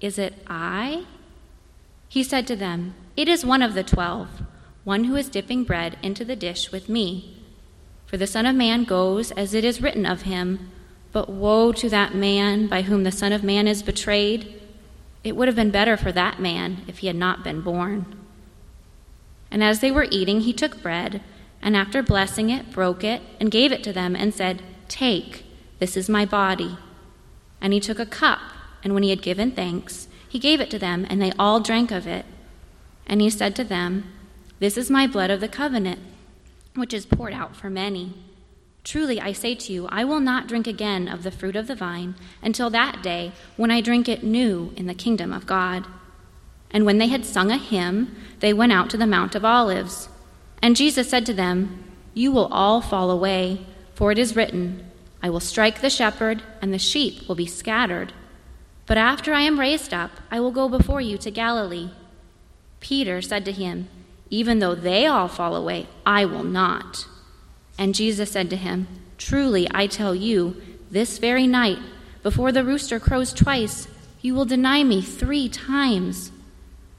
is it I? He said to them, It is one of the twelve, one who is dipping bread into the dish with me. For the Son of Man goes as it is written of him, but woe to that man by whom the Son of Man is betrayed. It would have been better for that man if he had not been born. And as they were eating, he took bread, and after blessing it, broke it, and gave it to them, and said, Take, this is my body. And he took a cup and when he had given thanks, he gave it to them, and they all drank of it. And he said to them, This is my blood of the covenant, which is poured out for many. Truly, I say to you, I will not drink again of the fruit of the vine until that day when I drink it new in the kingdom of God. And when they had sung a hymn, they went out to the Mount of Olives. And Jesus said to them, You will all fall away, for it is written, I will strike the shepherd, and the sheep will be scattered. But after I am raised up, I will go before you to Galilee. Peter said to him, Even though they all fall away, I will not. And Jesus said to him, Truly, I tell you, this very night, before the rooster crows twice, you will deny me three times.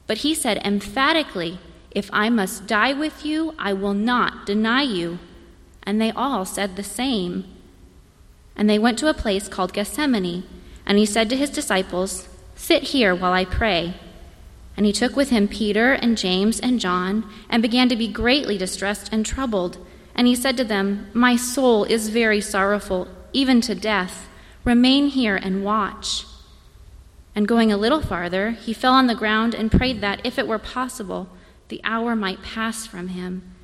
But he said emphatically, If I must die with you, I will not deny you. And they all said the same. And they went to a place called Gethsemane and he said to his disciples, Sit here while I pray. And he took with him Peter and James and John, and began to be greatly distressed and troubled. And he said to them, My soul is very sorrowful, even to death. Remain here and watch. And going a little farther, he fell on the ground and prayed that, if it were possible, the hour might pass from him.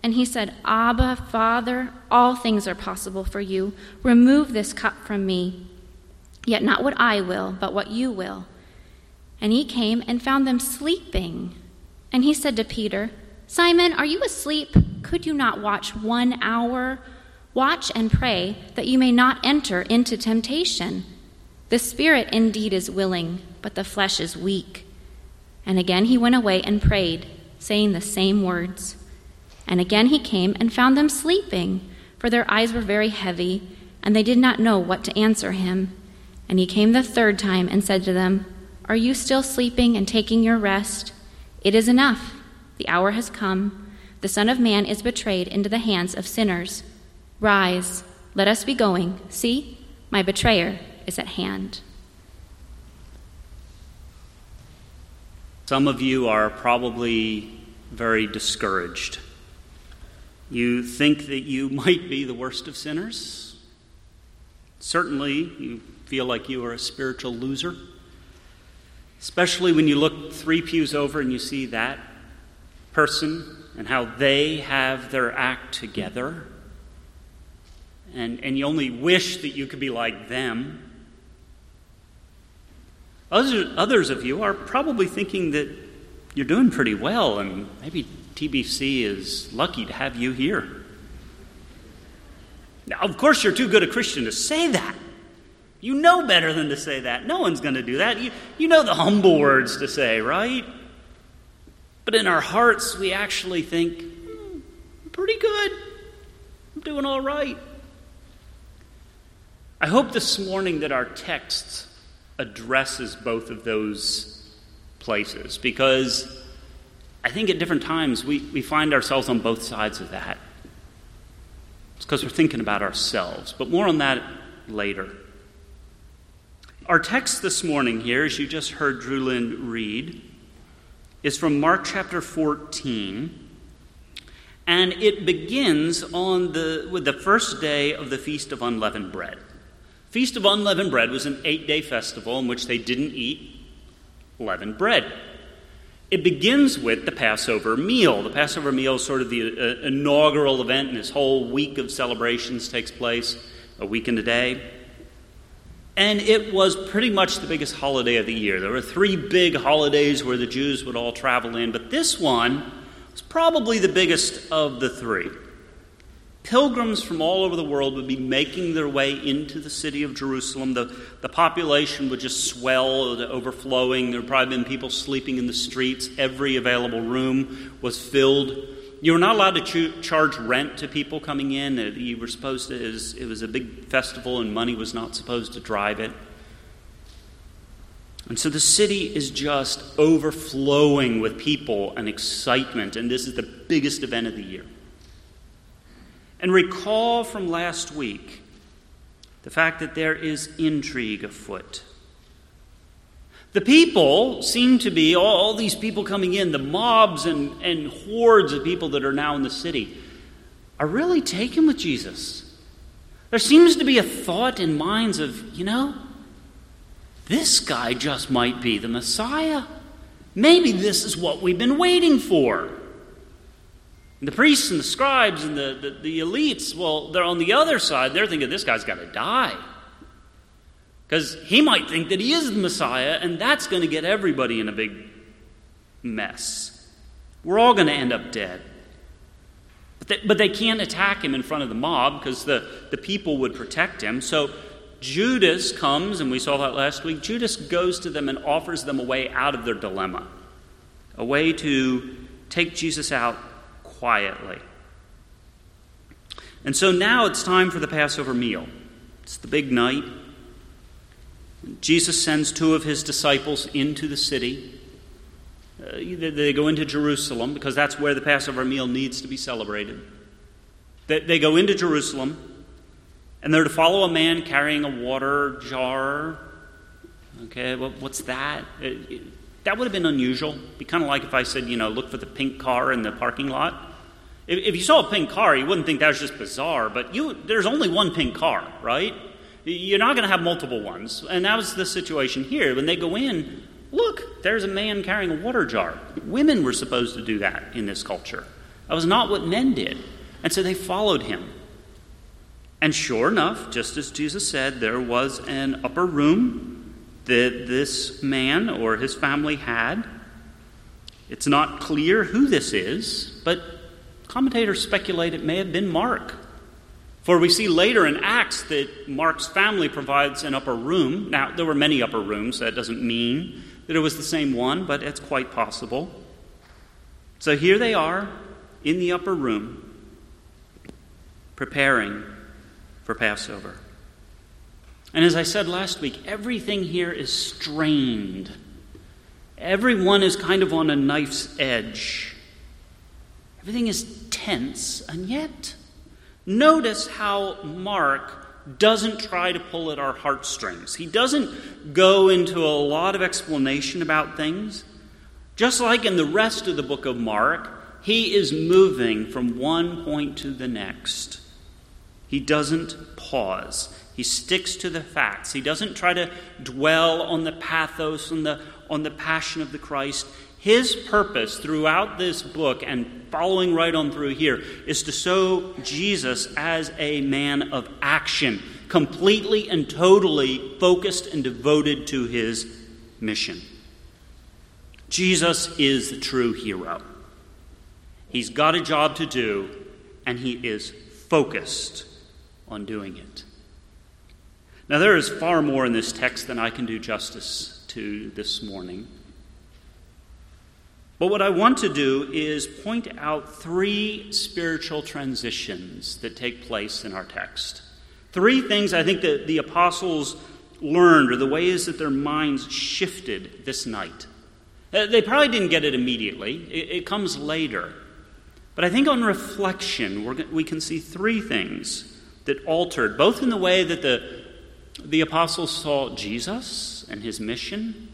And he said, Abba, Father, all things are possible for you. Remove this cup from me. Yet not what I will, but what you will. And he came and found them sleeping. And he said to Peter, Simon, are you asleep? Could you not watch one hour? Watch and pray that you may not enter into temptation. The spirit indeed is willing, but the flesh is weak. And again he went away and prayed, saying the same words. And again he came and found them sleeping, for their eyes were very heavy, and they did not know what to answer him. And he came the third time and said to them, Are you still sleeping and taking your rest? It is enough. The hour has come. The Son of Man is betrayed into the hands of sinners. Rise, let us be going. See, my betrayer is at hand. Some of you are probably very discouraged. You think that you might be the worst of sinners. Certainly, you feel like you are a spiritual loser. Especially when you look three pews over and you see that person and how they have their act together. And, and you only wish that you could be like them. Others, others of you are probably thinking that you're doing pretty well, and maybe TBC is lucky to have you here. Now, of course, you're too good a Christian to say that. You know better than to say that. No one's going to do that. You, you know the humble words to say, right? But in our hearts, we actually think, hmm, pretty good. I'm doing all right. I hope this morning that our text addresses both of those places because I think at different times we, we find ourselves on both sides of that. Because we're thinking about ourselves, but more on that later. Our text this morning here, as you just heard Drewlin read, is from Mark chapter 14. And it begins on the, with the first day of the Feast of Unleavened Bread. Feast of Unleavened Bread was an eight day festival in which they didn't eat leavened bread. It begins with the Passover meal. The Passover meal is sort of the uh, inaugural event, and this whole week of celebrations takes place, a week and a day. And it was pretty much the biggest holiday of the year. There were three big holidays where the Jews would all travel in, but this one it's probably the biggest of the three. Pilgrims from all over the world would be making their way into the city of Jerusalem. The, the population would just swell, overflowing. There would probably been people sleeping in the streets. Every available room was filled. You were not allowed to ch- charge rent to people coming in. You were supposed to, it was, it was a big festival, and money was not supposed to drive it. And so the city is just overflowing with people and excitement, and this is the biggest event of the year. And recall from last week the fact that there is intrigue afoot. The people seem to be, all, these people coming in, the mobs and, and hordes of people that are now in the city, are really taken with Jesus. There seems to be a thought in minds of, you know, this guy just might be the Messiah. Maybe this is what we've been waiting for. And the priests and the scribes and the, the, the, elites, well, they're on the other side. They're thinking this guy's got to die. Because he might think that he is the Messiah, and that's going to get everybody in a big mess. We're all going to end up dead. But they, but they can't attack him in front of the mob because the, the people would protect him. So Judas comes, and we saw that last week. Judas goes to them and offers them a way out of their dilemma, a way to take Jesus out quietly. And so now it's time for the Passover meal. It's the big night. Jesus sends two of his disciples into the city. Uh, they go into Jerusalem because that's where the Passover meal needs to be celebrated. They, they go into Jerusalem. And they're to follow a man carrying a water jar. Okay, well, what's that? It, it, that would have been unusual. It'd be kind of like if I said, you know, look for the pink car in the parking lot. If, if you saw a pink car, you wouldn't think that was just bizarre, but you, there's only one pink car, right? You're not going to have multiple ones. And that was the situation here. When they go in, look, there's a man carrying a water jar. Women were supposed to do that in this culture. That was not what men did. And so they followed him. And sure enough, just as Jesus said, there was an upper room that this man or his family had. It's not clear who this is, but commentators speculate it may have been Mark. For we see later in Acts that Mark's family provides an upper room. Now, there were many upper rooms. That doesn't mean that it was the same one, but it's quite possible. So here they are in the upper room, preparing for Passover. And as I said last week, everything here is strained. Everyone is kind of on a knife's edge. Everything is tense, and yet, notice how Mark doesn't try to pull at our heartstrings. He doesn't go into a lot of explanation about things. Just like in the rest of the book of Mark, he is moving from one point to the next. He doesn't pause. He sticks to the facts. He doesn't try to dwell on the pathos and the, on the passion of the Christ. His purpose throughout this book and following right on through here is to show Jesus as a man of action, completely and totally focused and devoted to his mission. Jesus is the true hero. He's got a job to do, and he is focused on doing it. Now, there is far more in this text than I can do justice to this morning. But what I want to do is point out three spiritual transitions that take place in our text. Three things I think that the apostles learned, or the ways that their minds shifted this night. Uh, they probably didn't get it immediately, it, comes later. But I think on reflection, we can see three things that altered, both in the way that the, the apostles saw Jesus and his mission,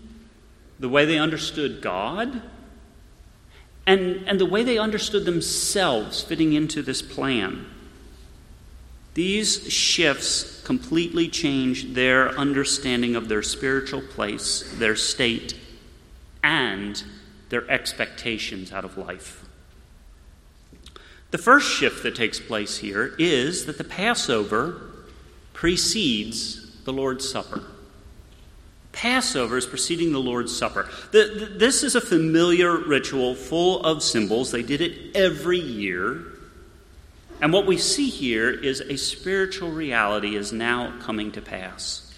the way they understood God, and, and the way they understood themselves fitting into this plan. These shifts completely changed their understanding of their spiritual place, their state, and their expectations out of life. The first shift that takes place here is that the Passover precedes the Lord's Supper. Passover is preceding the Lord's Supper. The, the, this is a familiar ritual full of symbols. They did it every year. And what we see here is a spiritual reality is now coming to pass.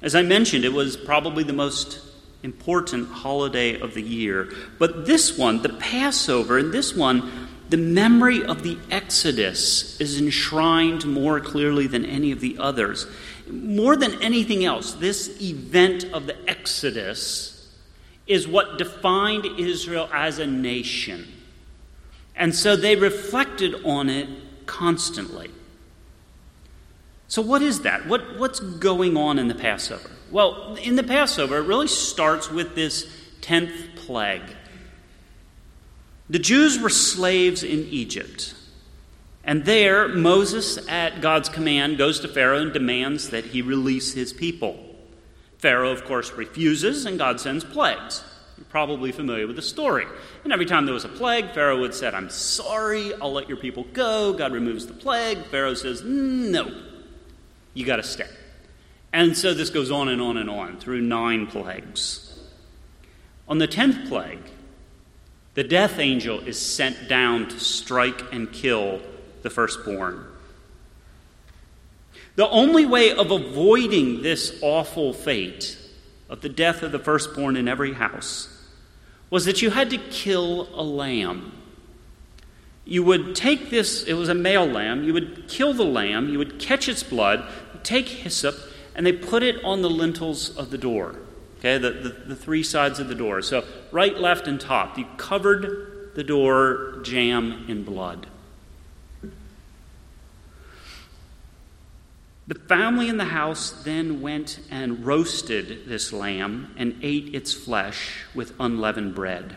As I mentioned, it was probably the most important holiday of the year. But this one, the Passover, and this one, the memory of the Exodus is enshrined more clearly than any of the others. More than anything else, this event of the Exodus is what defined Israel as a nation. And so they reflected on it constantly. So, what is that? What, what's going on in the Passover? Well, in the Passover, it really starts with this 10th plague. The Jews were slaves in Egypt. And there, Moses, at God's command, goes to Pharaoh and demands that he release his people. Pharaoh, of course, refuses, and God sends plagues. You're probably familiar with the story. And every time there was a plague, Pharaoh would say, I'm sorry, I'll let your people go. God removes the plague. Pharaoh says, No, you got to stay. And so this goes on and on and on through nine plagues. On the tenth plague, the death angel is sent down to strike and kill the firstborn. The only way of avoiding this awful fate of the death of the firstborn in every house was that you had to kill a lamb. You would take this, it was a male lamb, you would kill the lamb, you would catch its blood, take hyssop, and they put it on the lintels of the door. Okay, the, the, the, three sides of the door. So, right, left, and top. You covered the door jamb in blood. The family in the house then went and roasted this lamb and ate its flesh with unleavened bread.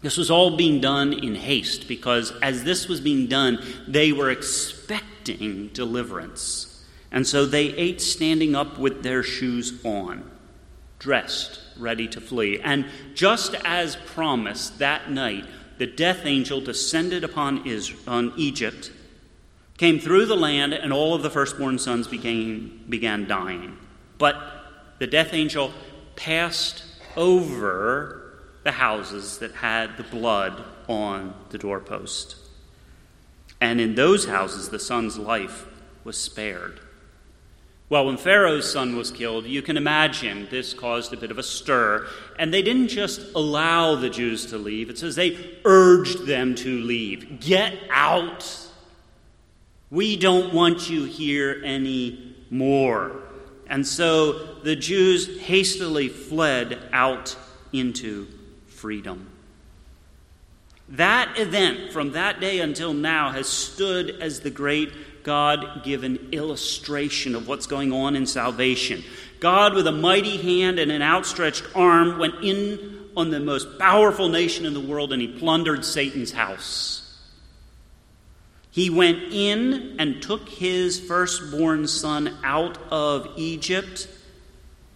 This was all being done in haste because as this was being done, they were expecting deliverance. And so they ate standing up with their shoes on dressed, ready to flee. And just as promised that night, the death angel descended upon, Israel, on Egypt, came through the land, and all of the firstborn sons began, began dying. But the death angel passed over the houses that had the blood on the doorpost. And in those houses, the son's life was spared. Well, when Pharaoh's son was killed, you can imagine this caused a bit of a stir. And they didn't just allow the Jews to leave, it says they urged them to leave. Get out! We don't want you here anymore. And so the Jews hastily fled out into freedom. That event from that day until now has stood as the great God given illustration of what's going on in salvation. God, with a mighty hand and an outstretched arm, went in on the most powerful nation in the world and he plundered Satan's house. He went in and took his firstborn son out of Egypt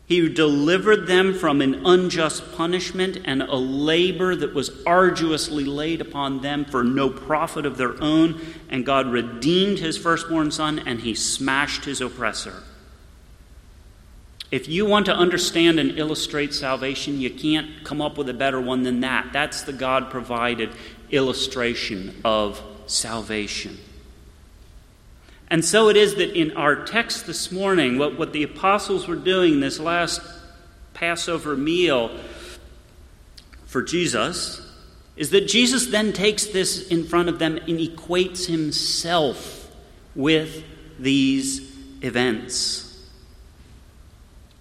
he delivered them from an unjust punishment and a labor that was arduously laid upon them for no profit of their own. And God redeemed his firstborn son and he smashed his oppressor. If you want to understand and illustrate salvation, you can't come up with a better one than that. That's the God provided illustration of salvation. And so it is that in our text this morning, what, what the apostles were doing this last Passover meal for Jesus is that Jesus then takes this in front of them and equates himself with these events.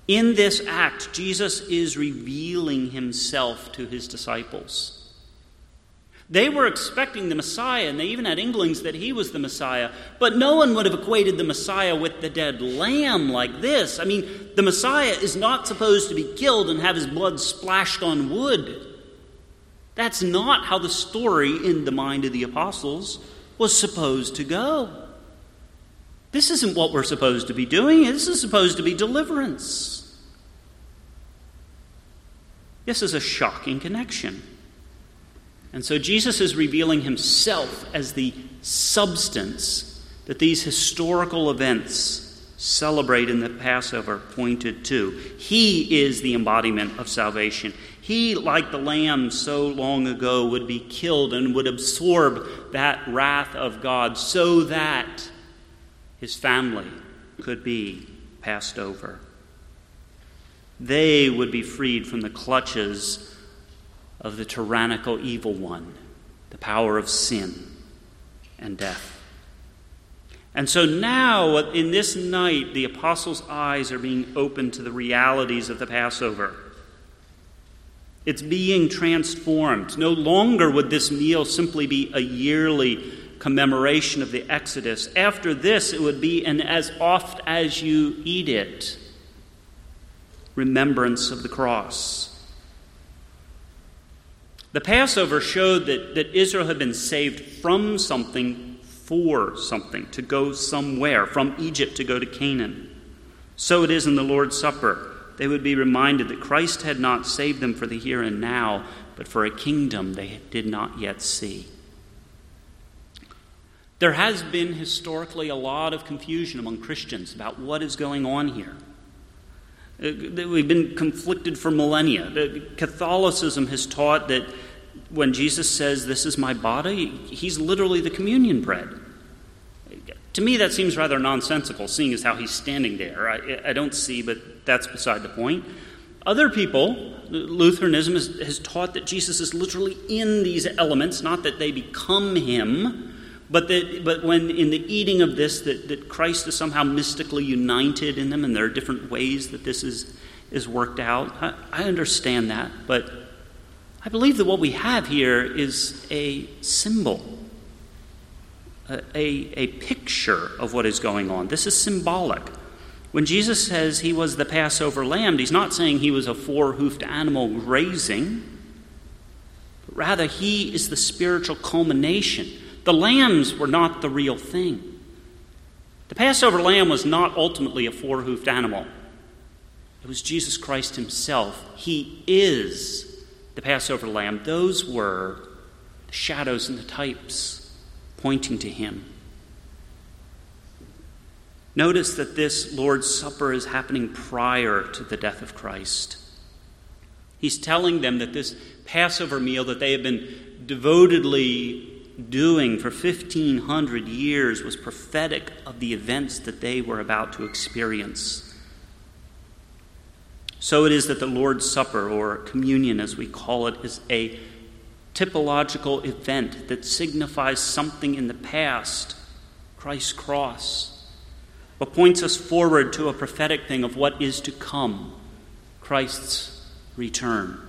In this act, Jesus is revealing himself to his disciples. They were expecting the Messiah, and they even had inklings that he was the Messiah. But no one would have equated the Messiah with the dead lamb like this. I mean, the Messiah is not supposed to be killed and have his blood splashed on wood. That's not how the story in the mind of the apostles was supposed to go. This isn't what we're supposed to be doing. This is supposed to be deliverance. This is a shocking connection. And so Jesus is revealing himself as the substance that these historical events celebrate in the Passover pointed to. He is the embodiment of salvation. He, like the lamb so long ago, would be killed and would absorb that wrath of God so that his family could be passed over. They would be freed from the clutches of the tyrannical evil one, the power of sin and death. And so now, in this night, the apostles' eyes are being opened to the realities of the Passover. It's being transformed. No longer would this meal simply be a yearly commemoration of the Exodus. After this, it would be an as oft as you eat it remembrance of the cross. The Passover showed that, that Israel had been saved from something for something, to go somewhere, from Egypt to go to Canaan. So it is in the Lord's Supper they would be reminded that Christ had not saved them for the here and now, but for a kingdom they did not yet see. There has been historically a lot of confusion among Christians about what is going on here. Uh, we've been conflicted for millennia. Catholicism has taught that when Jesus says, This is my body, he's literally the communion bread. To me, that seems rather nonsensical, seeing as how he's standing there. I, I don't see, but that's beside the point. Other people, Lutheranism has, has, taught that Jesus is literally in these elements, not that they become him, but that but when in the eating of this, that, that Christ is somehow mystically united in them, and there are different ways that this is, is worked out. I, I understand that, but I believe that what we have here is a symbol a, a, picture of what is going on. This is symbolic. When Jesus says he was the Passover lamb, he's not saying he was a four hoofed animal grazing, but rather he is the spiritual culmination. The lambs were not the real thing. The Passover lamb was not ultimately a four hoofed animal, it was Jesus Christ himself. He is the Passover lamb. Those were the shadows and the types pointing to him. Notice that this Lord's Supper is happening prior to the death of Christ. He's telling them that this Passover meal that they have been devotedly doing for 1,500 years was prophetic of the events that they were about to experience. So it is that the Lord's Supper, or communion as we call it, is a typological event that signifies something in the past, Christ's cross, but points us forward to a prophetic thing of what is to come, Christ's return.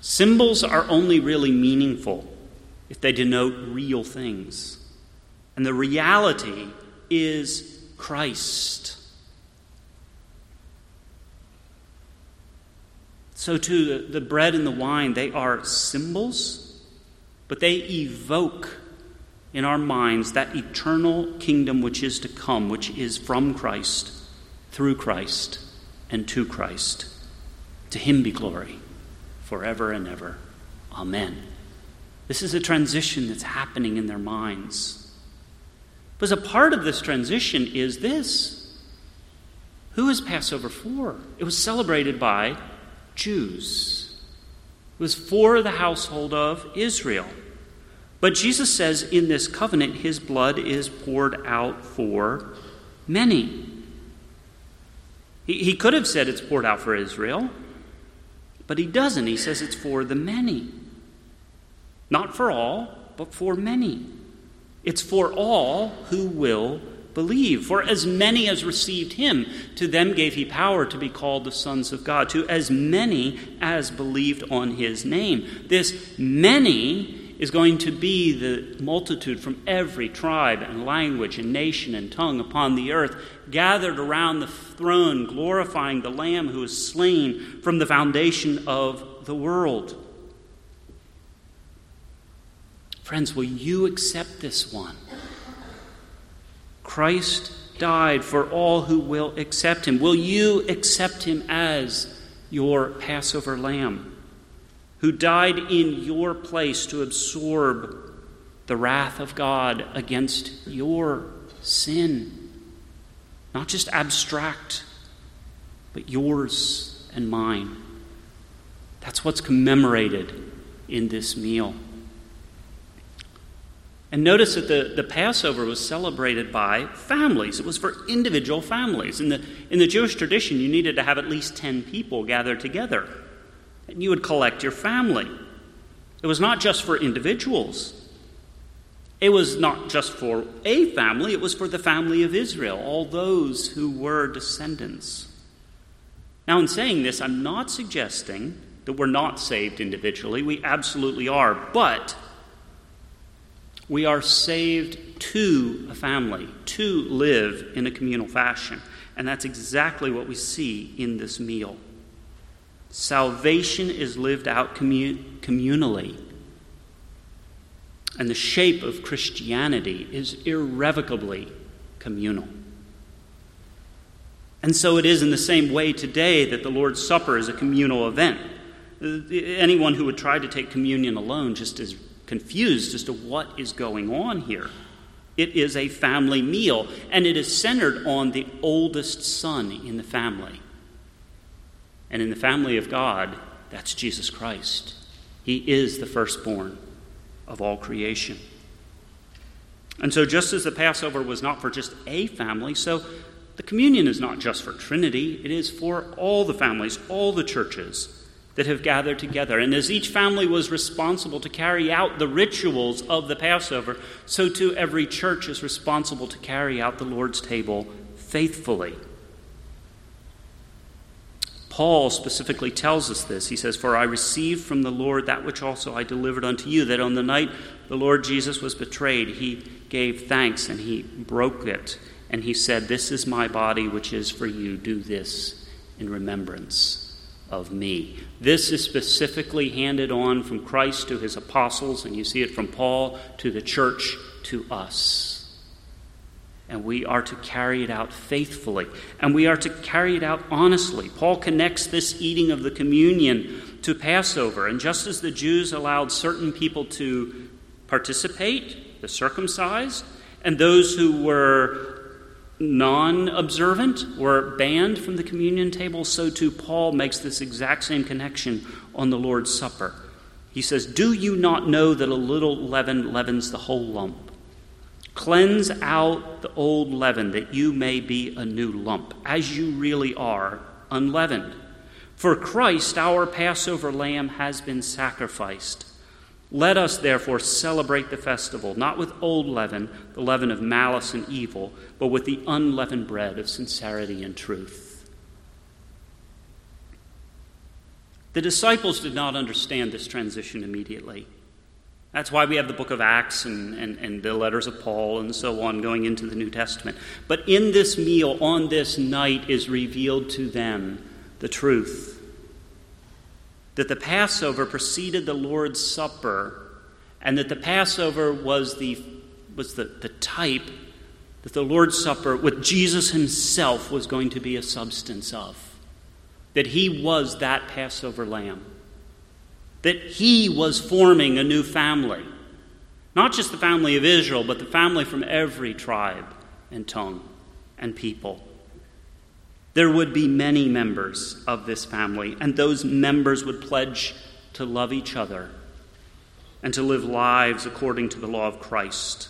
Symbols are only really meaningful if they denote real things. And the reality is Christ. So, too, the, bread and the wine, they are symbols, but they evoke in our minds that eternal kingdom which is to come, which is from Christ, through Christ, and to Christ. To him be glory forever and ever. Amen. This is a transition that's happening in their minds. But a part of this transition is this Who is Passover for? It was celebrated by Jews. It was for the household of Israel. But Jesus says in this covenant, his blood is poured out for many. He, he could have said it's poured out for Israel, but he doesn't. He says it's for the many. Not for all, but for many. It's for all who will believe. For as many as received him, to them gave he power to be called the sons of God, to as many as believed on his name. This many is going to be the multitude from every tribe and language and nation and tongue upon the earth, gathered around the throne, glorifying the Lamb who was slain from the foundation of the world. Friends, will you accept this one? Christ died for all who will accept him. Will you accept him as your Passover lamb, who died in your place to absorb the wrath of God against your sin? Not just abstract, but yours and mine. That's what's commemorated in this meal. And notice that the, the Passover was celebrated by families. It was for individual families. In the, in the Jewish tradition, you needed to have at least 10 people gathered together. And you would collect your family. It was not just for individuals, it was not just for a family, it was for the family of Israel, all those who were descendants. Now, in saying this, I'm not suggesting that we're not saved individually. We absolutely are. But we are saved to a family, to live in a communal fashion. And that's exactly what we see in this meal. Salvation is lived out commun- communally. And the shape of Christianity is irrevocably communal. And so it is in the same way today that the Lord's Supper is a communal event. Uh, anyone who would try to take communion alone just is confused as to what is going on here. It is a family meal, and it is centered on the oldest son in the family. And in the family of God, that's Jesus Christ. He is the firstborn of all creation. And so, just as the Passover was not for just a family, so the communion is not just for Trinity, it is for all the families, all the churches that have gathered together. And as each family was responsible to carry out the rituals of the Passover, so too every church is responsible to carry out the Lord's table faithfully. Paul specifically tells us this. He says, For I received from the Lord that which also I delivered unto you, that on the night the Lord Jesus was betrayed, he gave thanks and he broke it. And he said, This is my body, which is for you. Do this in remembrance of me. This is specifically handed on from Christ to his apostles, and you see it from Paul to the church to us. And we are to carry it out faithfully, and we are to carry it out honestly. Paul connects this eating of the communion to Passover, and just as the Jews allowed certain people to participate, the circumcised, and those who were non observant were banned from the communion table, so too Paul makes this exact same connection on the Lord's Supper. He says, Do you not know that a little leaven leavens the whole lump? Cleanse out the old leaven that you may be a new lump, as you really are, unleavened. For Christ, our Passover lamb, has been sacrificed. Let us therefore celebrate the festival, not with old leaven, the leaven of malice and evil, but with the unleavened bread of sincerity and truth. The disciples did not understand this transition immediately. That's why we have the book of Acts and, and, and the letters of Paul and so on going into the New Testament. But in this meal, on this night, is revealed to them the truth that the Passover preceded the Lord's Supper, and that the Passover was the, was the, the type that the Lord's Supper, with Jesus himself, was going to be a substance of. That he was that Passover lamb. That he was forming a new family. Not just the family of Israel, but the family from every tribe and tongue and people. There would be many members of this family, and those members would pledge to love each other and to live lives according to the law of Christ.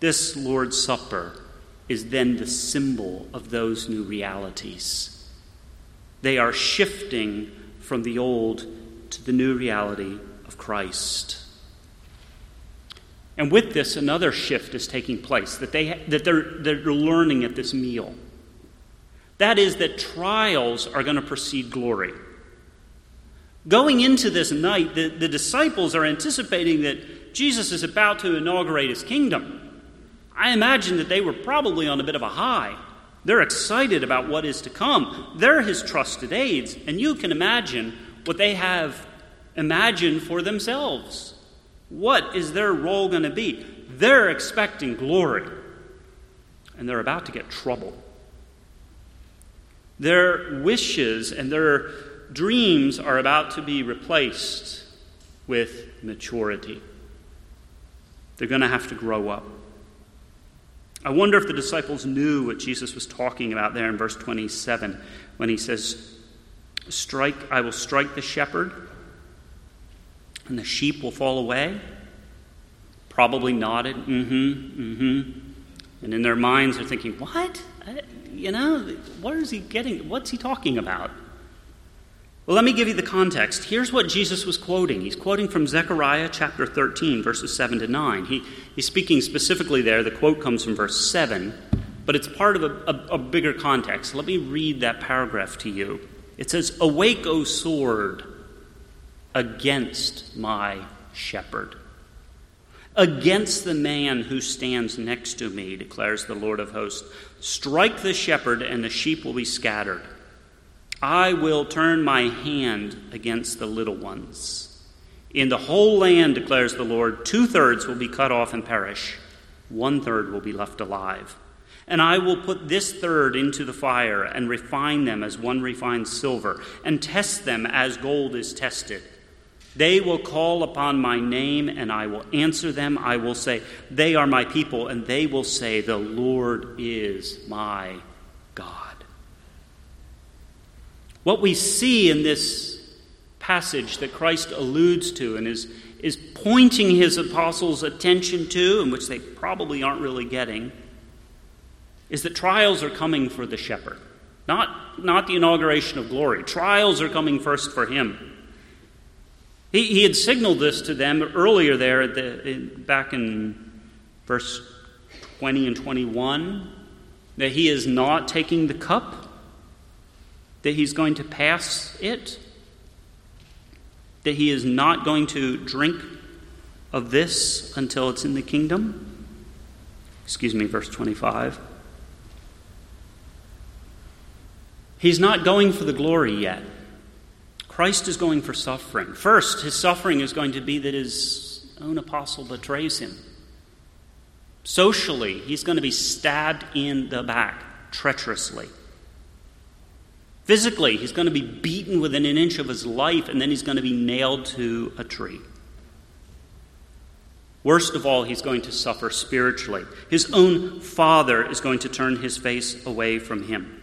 This Lord's Supper is then the symbol of those new realities. They are shifting from the old to the new reality of Christ. And with this, another shift is taking place that, they, that they're, they're learning at this meal. That is, that trials are going to precede glory. Going into this night, the, the disciples are anticipating that Jesus is about to inaugurate his kingdom. I imagine that they were probably on a bit of a high. They're excited about what is to come. They're his trusted aides, and you can imagine what they have imagined for themselves. What is their role going to be? They're expecting glory, and they're about to get trouble. Their wishes and their dreams are about to be replaced with maturity. They're going to have to grow up. I wonder if the disciples knew what Jesus was talking about there in verse 27 when he says, Strike, I will strike the shepherd, and the sheep will fall away. Probably nodded, mm hmm, mm hmm. And in their minds, they're thinking, What? You know, what is he getting? What's he talking about? Well, let me give you the context. Here's what Jesus was quoting. He's quoting from Zechariah chapter 13, verses 7 to 9. He, he's speaking specifically there. The quote comes from verse 7, but it's part of a, a, a bigger context. Let me read that paragraph to you. It says, Awake, O sword, against my shepherd, against the man who stands next to me, declares the Lord of hosts. Strike the shepherd, and the sheep will be scattered. I will turn my hand against the little ones. In the whole land, declares the Lord, two thirds will be cut off and perish, one third will be left alive. And I will put this third into the fire and refine them as one refines silver, and test them as gold is tested. They will call upon my name, and I will answer them. I will say, They are my people, and they will say, The Lord is my God. What we see in this passage that Christ alludes to and is, is pointing his apostles' attention to, and which they probably aren't really getting, is that trials are coming for the shepherd. Not, not the inauguration of glory. Trials are coming first for him. He, he had signaled this to them earlier there, the, in, back in verse 20 and 21, that he is not taking the cup that he's going to pass it, that he is not going to drink of this until it's in the kingdom. Excuse me, verse 25. He's not going for the glory yet. Christ is going for suffering. First, his suffering is going to be that his own apostle betrays him. Socially, he's going to be stabbed in the back treacherously. Physically, he's going to be beaten within an inch of his life, and then he's going to be nailed to a tree. Worst of all, he's going to suffer spiritually. His own father is going to turn his face away from him.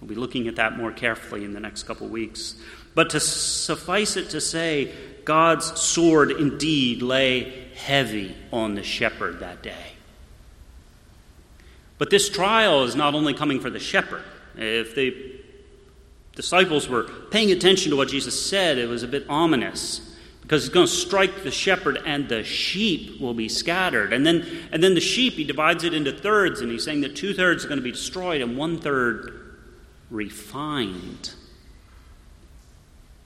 We'll be looking at that more carefully in the next couple weeks. But to suffice it to say, God's sword indeed lay heavy on the shepherd that day. But this trial is not only coming for the shepherd. If the disciples were paying attention to what Jesus said, it was a bit ominous because he's going to strike the shepherd and the sheep will be scattered. And then, and then the sheep, he divides it into thirds, and he's saying that two thirds are going to be destroyed and one third refined.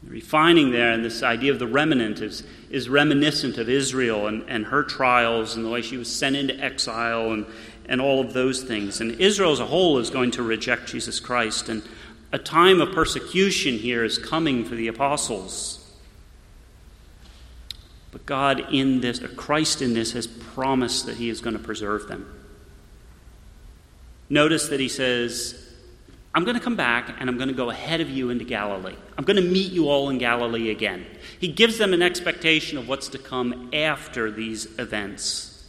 Refining there and this idea of the remnant is, is reminiscent of Israel and, and her trials and the way she was sent into exile and, and all of those things. And Israel as a whole is going to reject Jesus Christ. And a time of persecution here is coming for the apostles. But God in this, or Christ in this, has promised that He is going to preserve them. Notice that He says, I'm going to come back and I'm going to go ahead of you into Galilee. I'm going to meet you all in Galilee again. He gives them an expectation of what's to come after these events.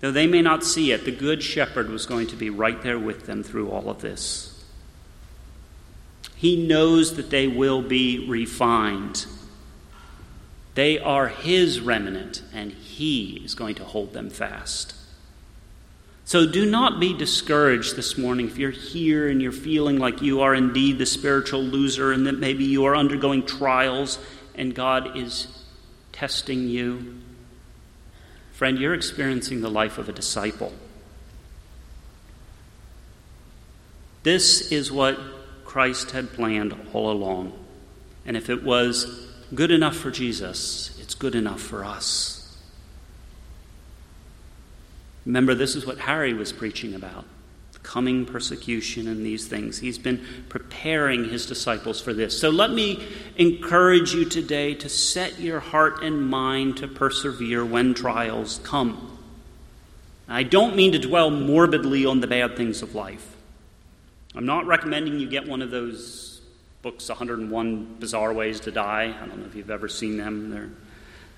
Though they may not see it, the Good Shepherd was going to be right there with them through all of this. He knows that they will be refined. They are His remnant, and He is going to hold them fast. So do not be discouraged this morning if you're here and you're feeling like you are indeed the spiritual loser and that maybe you are undergoing trials and God is testing you. Friend, you're experiencing the life of a disciple. This is what Christ had planned all along. And if it was good enough for Jesus, it's good enough for us. Remember, this is what Harry was preaching about coming persecution and these things. He's been preparing his disciples for this. So let me encourage you today to set your heart and mind to persevere when trials come. I don't mean to dwell morbidly on the bad things of life. I'm not recommending you get one of those books, 101 Bizarre Ways to Die. I don't know if you've ever seen them. They're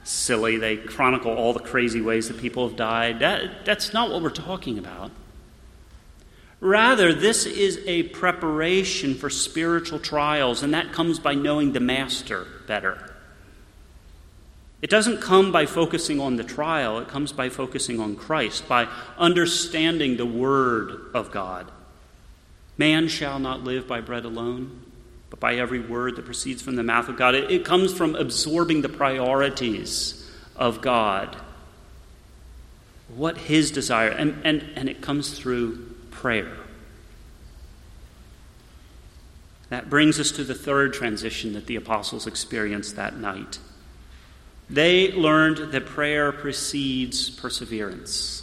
silly. They chronicle all the crazy ways that people have died. That, that's not what we're talking about. Rather, this is a preparation for spiritual trials, and that comes by knowing the Master better. It doesn't come by focusing on the trial, it comes by focusing on Christ, by understanding the Word of God. Man shall not live by bread alone, but by every word that proceeds from the mouth of God. It, it comes from absorbing the priorities of God, what His desire, and, and, and it comes through prayer. That brings us to the third transition that the apostles experienced that night. They learned that prayer precedes perseverance.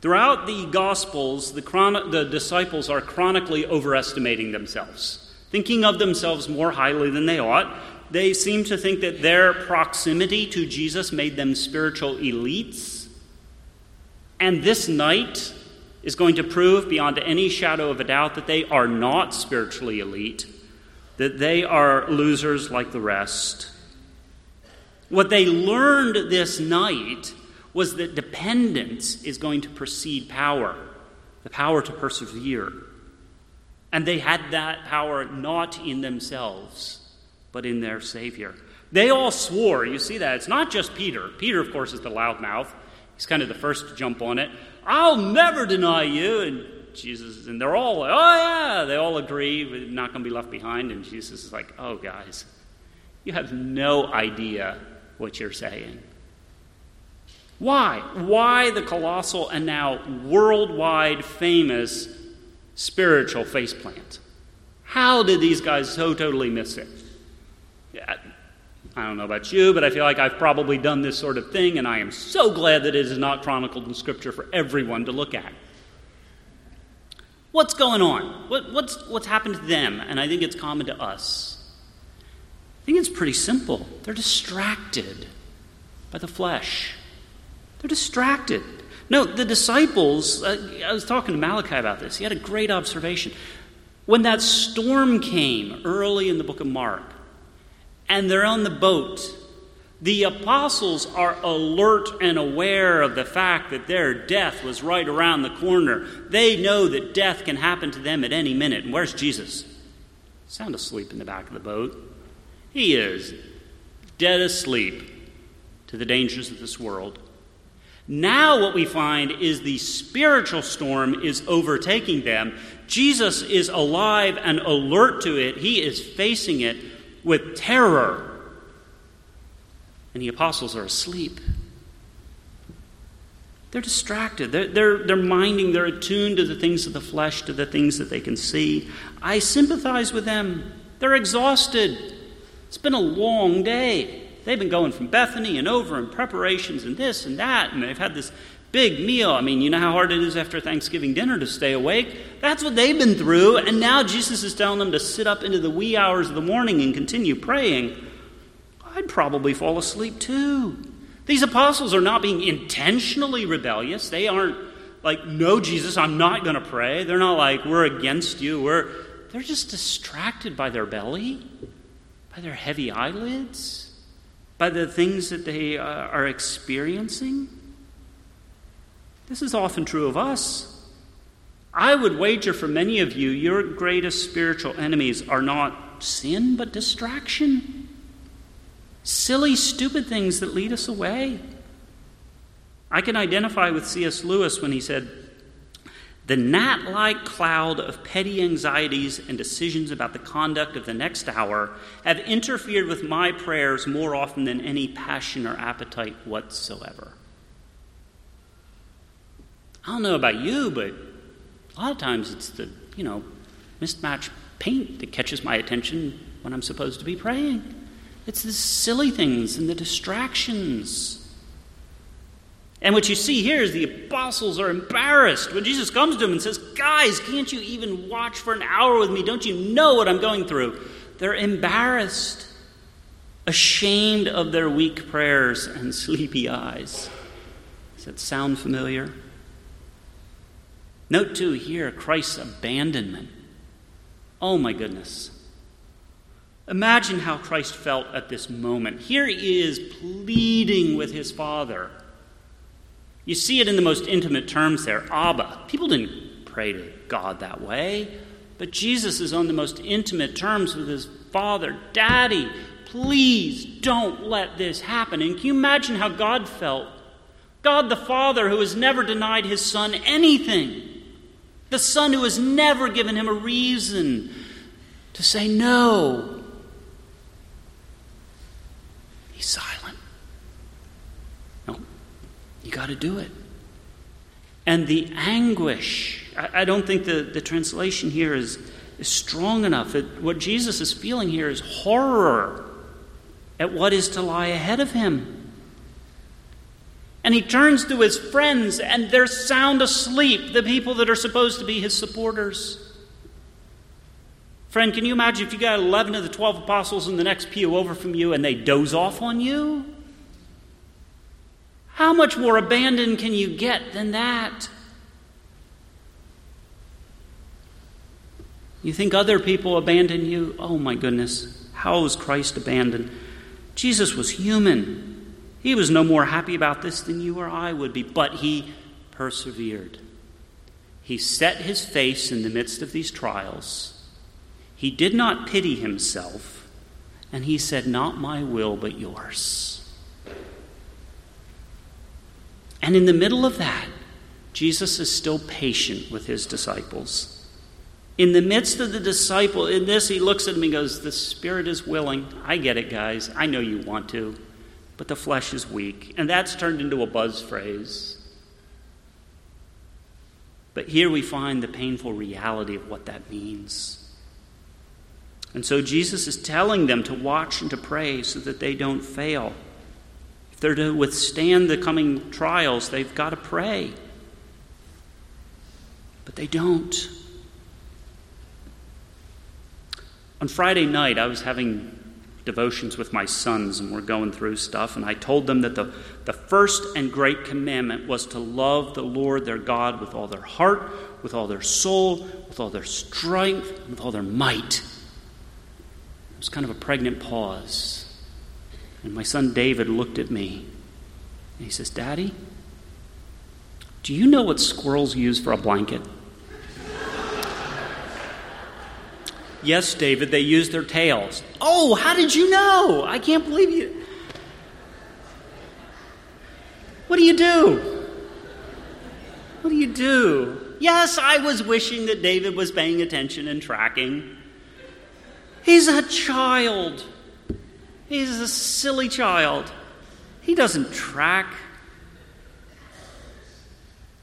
Throughout the Gospels, the, chron- the disciples are chronically overestimating themselves, thinking of themselves more highly than they ought. They seem to think that their proximity to Jesus made them spiritual elites. And this night, is going to prove beyond any shadow of a doubt that they are not spiritually elite, that they are losers like the rest. What they learned this night was that dependence is going to precede power, the power to persevere. And they had that power not in themselves, but in their Savior. They all swore, you see that. It's not just Peter. Peter, of course, is the loudmouth. He's kind of the first to jump on it. I'll never deny you. And Jesus, and they're all oh, yeah. They all agree, not going to be left behind. And Jesus is like, oh, guys, you have no idea what you're saying. Why? Why the colossal and now worldwide famous spiritual faceplant? How did these guys so totally miss it? Yeah, I don't know about you, but I feel like I've probably done this sort of thing, and I am so glad that it is not chronicled in Scripture for everyone to look at. What's going on? What, what's, what's happened to them? And I think it's common to us. I think it's pretty simple. They're distracted by the flesh, they're distracted. No, the disciples, uh, I was talking to Malachi about this. He had a great observation. When that storm came early in the book of Mark, and they're on the boat. The apostles are alert and aware of the fact that their death was right around the corner. They know that death can happen to them at any minute. And where's Jesus? Sound asleep in the back of the boat. He is dead asleep to the dangers of this world. Now, what we find is the spiritual storm is overtaking them. Jesus is alive and alert to it. He is facing it with terror. And the apostles are asleep. They're distracted. They're, they're, they're minding, they're attuned to the things of the flesh, to the things that they can see. I sympathize with them. They're exhausted. It's been a long day. They've been going from Bethany and over and preparations and this and that, and they've had this big meal. I mean, you know how hard it is after Thanksgiving dinner to stay awake? That's what they've been through, and now Jesus is telling them to sit up into the wee hours of the morning and continue praying. I'd probably fall asleep too. These apostles are not being intentionally rebellious. They aren't like, no, Jesus, I'm not going to pray. They're not like, we're against you. We're, they're just distracted by their belly, by their heavy eyelids, by the things that they uh, are experiencing. This is often true of us. I would wager for many of you, your greatest spiritual enemies are not sin, but distraction. Silly, stupid things that lead us away. I can identify with C.S. Lewis when he said, The gnat like cloud of petty anxieties and decisions about the conduct of the next hour have interfered with my prayers more often than any passion or appetite whatsoever. I don't know about you, but a lot of times it's the, you know, mismatched paint that catches my attention when I'm supposed to be praying. It's the silly things and the distractions. And what you see here is the apostles are embarrassed when Jesus comes to them and says, Guys, can't you even watch for an hour with me? Don't you know what I'm going through? They're embarrassed, ashamed of their weak prayers and sleepy eyes. Does that sound familiar? Note too here Christ's abandonment. Oh my goodness. Imagine how Christ felt at this moment. Here he is pleading with his Father. You see it in the most intimate terms there Abba. People didn't pray to God that way, but Jesus is on the most intimate terms with his Father. Daddy, please don't let this happen. And can you imagine how God felt? God the Father, who has never denied his Son anything, the Son who has never given him a reason to say no. He's silent. You got to do it. And the anguish, I, I, don't think the, the translation here is, is strong enough. It, what Jesus is feeling here is horror at what is to lie ahead of him. And he turns to his friends, and they're sound asleep, the people that are supposed to be his supporters. Friend, can you imagine if you got 11 of the 12 apostles in the next pew over from you and they doze off on you? How much more abandoned can you get than that? You think other people abandon you? Oh my goodness. How was Christ abandoned? Jesus was human. He was no more happy about this than you or I would be, but he persevered. He set his face in the midst of these trials. He did not pity himself, and he said, Not my will, but yours. And in the middle of that, Jesus is still patient with his disciples. In the midst of the disciple, in this, he looks at him and goes, The spirit is willing. I get it, guys. I know you want to but the flesh is weak. And that's turned into a buzz phrase. But here we find the painful reality of what that means. And so Jesus is telling them to watch and to pray so that they don't fail. They're to withstand the coming trials, they've got to pray. But they don't. On Friday night, I was having devotions with my sons and we're going through stuff. And I told them that the, the first and great commandment was to love the Lord their God with all their heart, with all their soul, with all their strength, and with all their might. It was kind of a pregnant pause. And my son David looked at me and he says, Daddy, do you know what squirrels use for a blanket? Yes, David, they use their tails. Oh, how did you know? I can't believe you. What do you do? What do you do? Yes, I was wishing that David was paying attention and tracking. He's a child. He's a silly child. He doesn't track.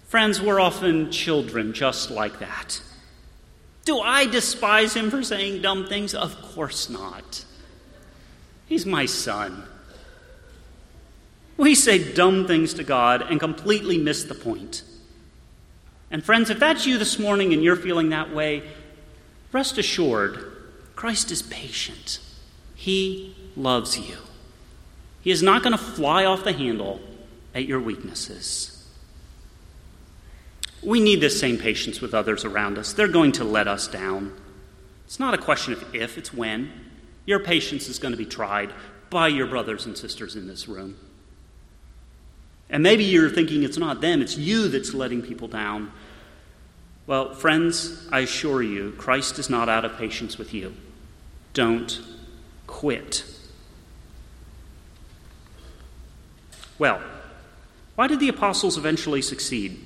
Friends, we're often children just like that. Do I despise him for saying dumb things? Of course not. He's my son. We say dumb things to God and completely miss the point. And, friends, if that's you this morning and you're feeling that way, rest assured Christ is patient. He loves you. He is not going to fly off the handle at your weaknesses. We need this same patience with others around us. They're going to let us down. It's not a question of if, it's when. Your patience is going to be tried by your brothers and sisters in this room. And maybe you're thinking it's not them, it's you that's letting people down. Well, friends, I assure you, Christ is not out of patience with you. Don't quit. Well, why did the apostles eventually succeed?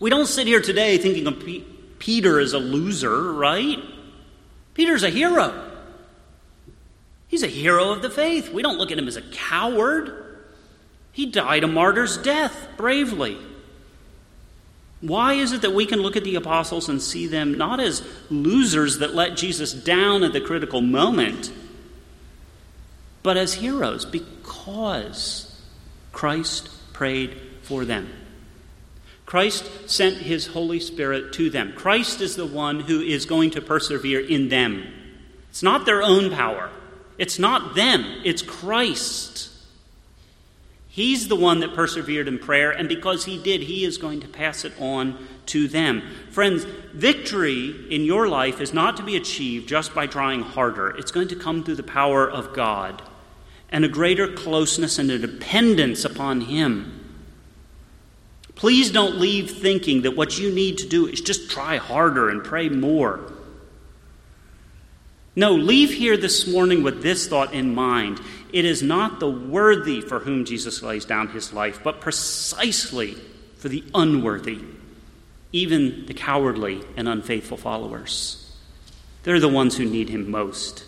We don't sit here today thinking of P- Peter as a loser, right? Peter's a hero. He's a hero of the faith. We don't look at him as a coward. He died a martyr's death bravely. Why is it that we can look at the apostles and see them not as losers that let Jesus down at the critical moment, but as heroes? Because Christ prayed for them. Christ sent his Holy Spirit to them. Christ is the one who is going to persevere in them. It's not their own power, it's not them, it's Christ. He's the one that persevered in prayer, and because he did, he is going to pass it on to them. Friends, victory in your life is not to be achieved just by trying harder, it's going to come through the power of God and a greater closeness and a dependence upon Him. Please don't leave thinking that what you need to do is just try harder and pray more. No, leave here this morning with this thought in mind. It is not the worthy for whom Jesus lays down his life, but precisely for the unworthy, even the cowardly and unfaithful followers. They're the ones who need him most.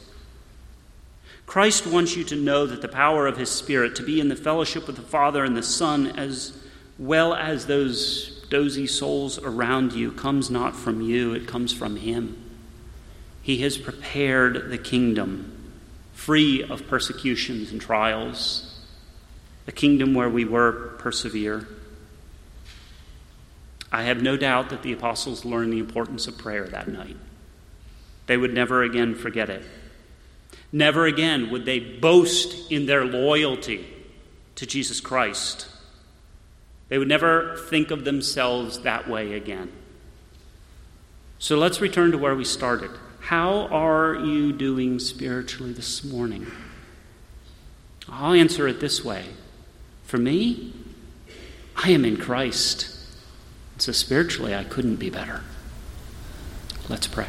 Christ wants you to know that the power of his Spirit, to be in the fellowship with the Father and the Son, as well as those dozy souls around you, comes not from you, it comes from him. He has prepared the kingdom free of persecutions and trials, a kingdom where we were persevere. I have no doubt that the apostles learned the importance of prayer that night. They would never again forget it. Never again would they boast in their loyalty to Jesus Christ. They would never think of themselves that way again. So let's return to where we started. How are you doing spiritually this morning? I'll answer it this way. For me, I am in Christ. So spiritually, I couldn't be better. Let's pray.